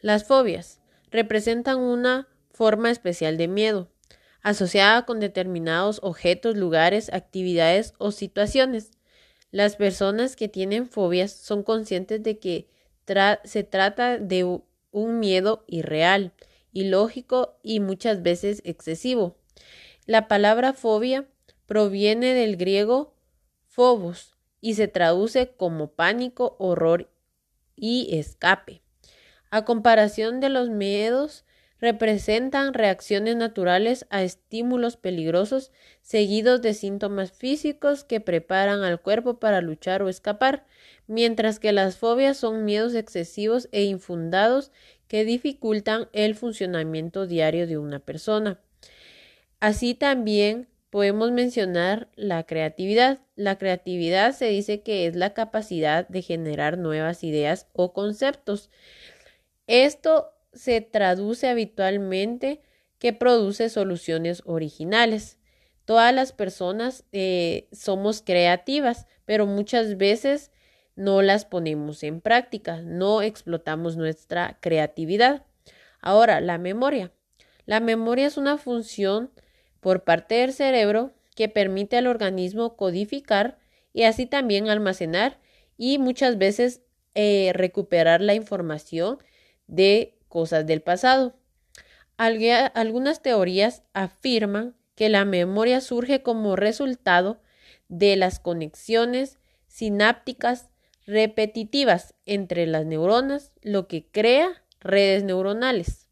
Las fobias representan una forma especial de miedo, asociada con determinados objetos, lugares, actividades o situaciones. Las personas que tienen fobias son conscientes de que se trata de un miedo irreal, ilógico y muchas veces excesivo. La palabra fobia proviene del griego phobos y se traduce como pánico, horror y escape. A comparación de los miedos, representan reacciones naturales a estímulos peligrosos seguidos de síntomas físicos que preparan al cuerpo para luchar o escapar, mientras que las fobias son miedos excesivos e infundados que dificultan el funcionamiento diario de una persona. Así también podemos mencionar la creatividad. La creatividad se dice que es la capacidad de generar nuevas ideas o conceptos. Esto se traduce habitualmente que produce soluciones originales. Todas las personas eh, somos creativas, pero muchas veces no las ponemos en práctica, no explotamos nuestra creatividad. Ahora, la memoria. La memoria es una función por parte del cerebro que permite al organismo codificar y así también almacenar y muchas veces eh, recuperar la información de cosas del pasado. Algunas teorías afirman que la memoria surge como resultado de las conexiones sinápticas repetitivas entre las neuronas, lo que crea redes neuronales.